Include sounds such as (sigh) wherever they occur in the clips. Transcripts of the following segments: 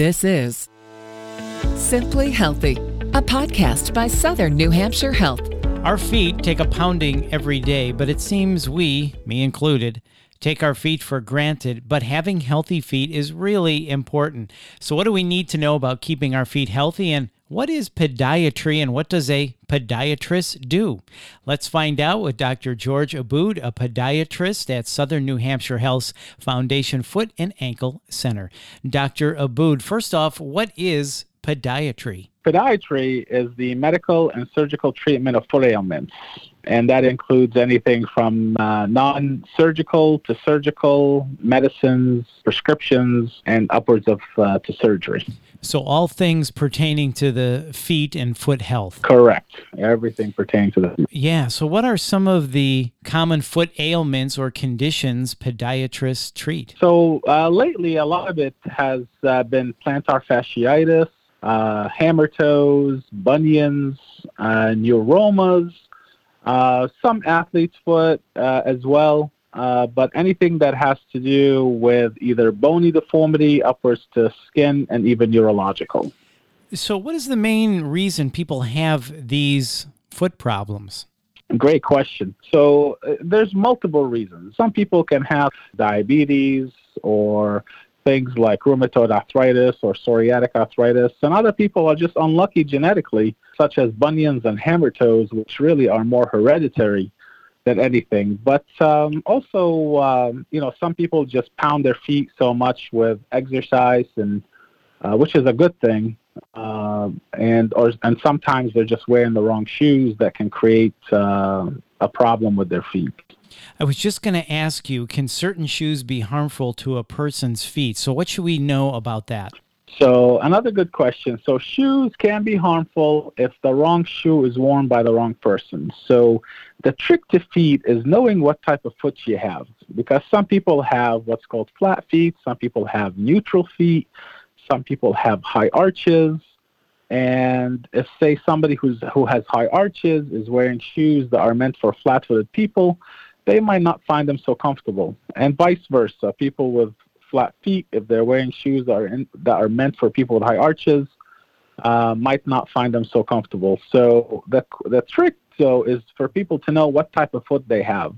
This is Simply Healthy, a podcast by Southern New Hampshire Health. Our feet take a pounding every day, but it seems we, me included, take our feet for granted, but having healthy feet is really important. So, what do we need to know about keeping our feet healthy and what is podiatry and what does a podiatrist do? Let's find out with Dr. George Aboud, a podiatrist at Southern New Hampshire Health's Foundation Foot and Ankle Center. Dr. Aboud, first off, what is podiatry? Podiatry is the medical and surgical treatment of foot ailments, and that includes anything from uh, non surgical to surgical medicines, prescriptions, and upwards of uh, to surgery. So, all things pertaining to the feet and foot health. Correct. Everything pertaining to the Yeah. So, what are some of the common foot ailments or conditions podiatrists treat? So, uh, lately, a lot of it has uh, been plantar fasciitis, uh, hammer toes, bunions, uh, neuromas, uh, some athlete's foot uh, as well. Uh, but anything that has to do with either bony deformity upwards to skin and even neurological. So, what is the main reason people have these foot problems? Great question. So, uh, there's multiple reasons. Some people can have diabetes or things like rheumatoid arthritis or psoriatic arthritis, and other people are just unlucky genetically, such as bunions and hammer toes, which really are more hereditary than anything. But um, also, um, you know, some people just pound their feet so much with exercise, and uh, which is a good thing. Uh, and or and sometimes they're just wearing the wrong shoes that can create uh, a problem with their feet. I was just going to ask you can certain shoes be harmful to a person's feet? So, what should we know about that? So, another good question. So, shoes can be harmful if the wrong shoe is worn by the wrong person. So, the trick to feet is knowing what type of foot you have because some people have what's called flat feet, some people have neutral feet, some people have high arches. And if, say, somebody who's, who has high arches is wearing shoes that are meant for flat footed people, they might not find them so comfortable. And vice versa. People with flat feet, if they're wearing shoes that are, in, that are meant for people with high arches, uh, might not find them so comfortable. So the, the trick, though, is for people to know what type of foot they have.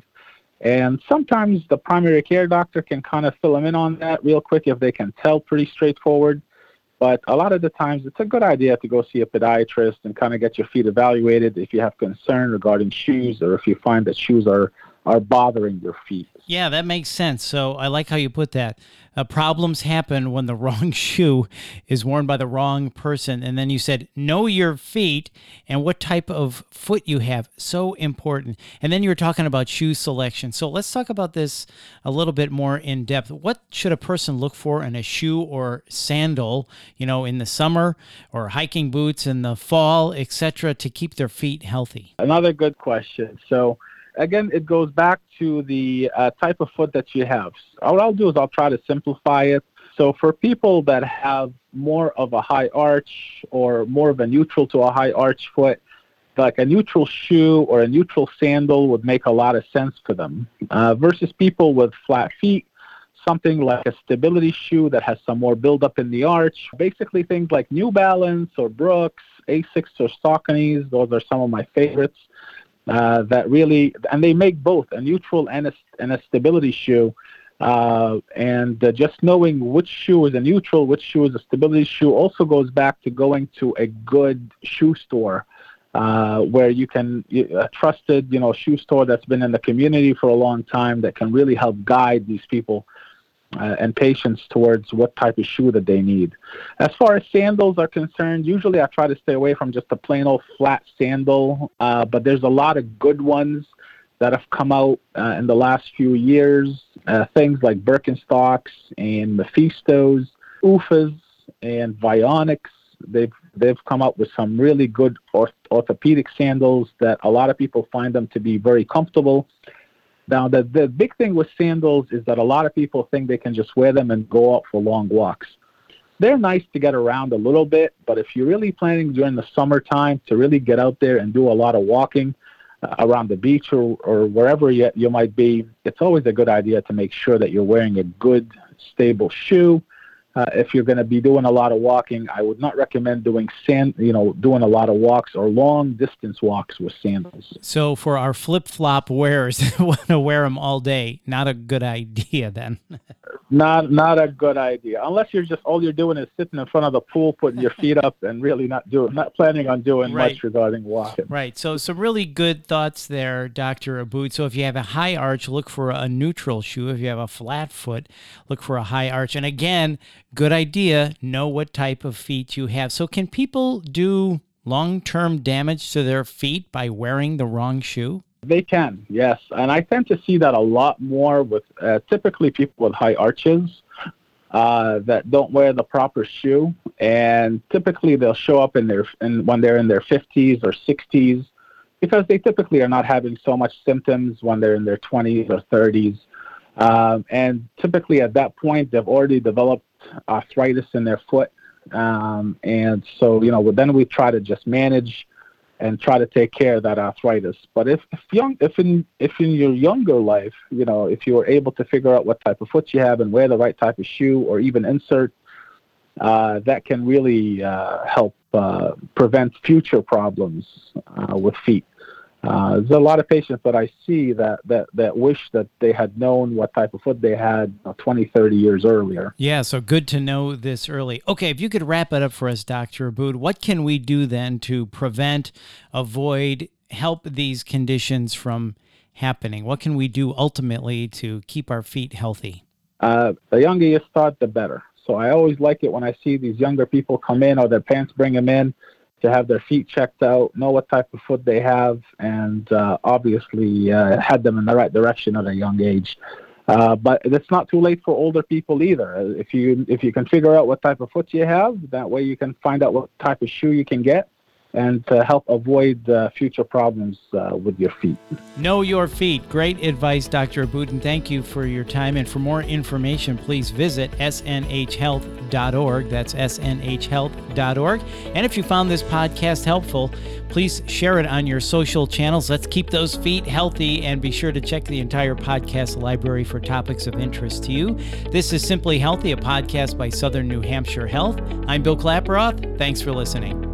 And sometimes the primary care doctor can kind of fill them in on that real quick if they can tell pretty straightforward. But a lot of the times, it's a good idea to go see a podiatrist and kind of get your feet evaluated if you have concern regarding shoes or if you find that shoes are are bothering your feet. Yeah, that makes sense. So I like how you put that. Uh, problems happen when the (laughs) wrong shoe is worn by the wrong person. And then you said, know your feet and what type of foot you have. So important. And then you were talking about shoe selection. So let's talk about this a little bit more in depth. What should a person look for in a shoe or sandal, you know, in the summer or hiking boots in the fall, etc., to keep their feet healthy? Another good question. So, again, it goes back to the uh, type of foot that you have. What I'll do is I'll try to simplify it. So for people that have more of a high arch or more of a neutral to a high arch foot, like a neutral shoe or a neutral sandal would make a lot of sense for them. Uh, versus people with flat feet, something like a stability shoe that has some more buildup in the arch. Basically, things like New Balance or Brooks, Asics or Sauconys, those are some of my favorites uh, that really, and they make both a neutral and a, and a stability shoe. Uh, and uh, just knowing which shoe is a neutral, which shoe is a stability shoe, also goes back to going to a good shoe store uh, where you can a trusted, you know, shoe store that's been in the community for a long time that can really help guide these people uh, and patience towards what type of shoe that they need. As far as sandals are concerned, usually I try to stay away from just a plain old flat sandal, uh, but there's a lot of good ones that have come out uh, in the last few years. Uh, things like Birkenstocks and Mephistos, OOFOS, and Vionics. They've they've come up with some really good orth- orthopedic sandals that a lot of people find them to be very comfortable now, the, the big thing with sandals is that a lot of people think they can just wear them and go out for long walks. They're nice to get around a little bit, but if you're really planning during the summertime to really get out there and do a lot of walking uh, around the beach or, or wherever you, you might be, it's always a good idea to make sure that you're wearing a good, stable shoe uh, if you're going to be doing a lot of walking, I would not recommend doing sand, you know, doing a lot of walks or long distance walks with sandals. So for our flip flop wearers, (laughs) want to wear them all day, not a good idea then. (laughs) not not a good idea unless you're just all you're doing is sitting in front of the pool, putting your feet up, and really not doing, not planning on doing Right. much regarding walking. Right. So some really good thoughts there, Dr. Aboud. So if you have a high arch, look for a neutral shoe. If you have a flat foot, look for a high arch. And again, good idea, know what type of feet you have. So can people do long-term damage to their feet by wearing the wrong shoe? They can, yes, and I tend to see that a lot more with uh, typically people with high arches uh, that don't wear the proper shoe, and typically they'll show up in their in, when they're in their 50s or 60s because they typically are not having so much symptoms when they're in their 20s or 30s, um, and typically at that point they've already developed arthritis in their foot, um, and so you know then we try to just manage and try to take care of that arthritis. But if, if young, if in if in your younger life, you know, if you were able to figure out what type of foot you have and wear the right type of shoe or even insert, uh, that can really uh, help uh, prevent future problems uh, with feet. Uh, there's a lot of patients that I see that, that, that wish that they had known what type of foot they had you know, 20, 30 years earlier. Yeah, so good to know this early. Okay, if you could wrap it up for us, Dr. Aboud, what can we do then to prevent, avoid, help these conditions from happening? What can we do ultimately to keep our feet healthy? uh, the younger you start, the better. So I always like it when I see these younger people come in or their parents bring them in to have their feet checked out, know what type of foot they have, and uh, obviously uh, head them in the right direction at a young age. Uh, but it's not too late for older people either. If you if you can figure out what type of foot you have, that way you can find out what type of shoe you can get, and to help avoid uh, future problems uh, with your feet. Know your feet. Great advice, Dr. Aboud, and thank you for your time. And for more information, please visit snhhealth.org. That's snhhealth.org. And if you found this podcast helpful, please share it on your social channels. Let's keep those feet healthy and be sure to check the entire podcast library for topics of interest to you. This is Simply Healthy, a podcast by Southern New Hampshire Health. I'm Bill Klaproth. Thanks for listening.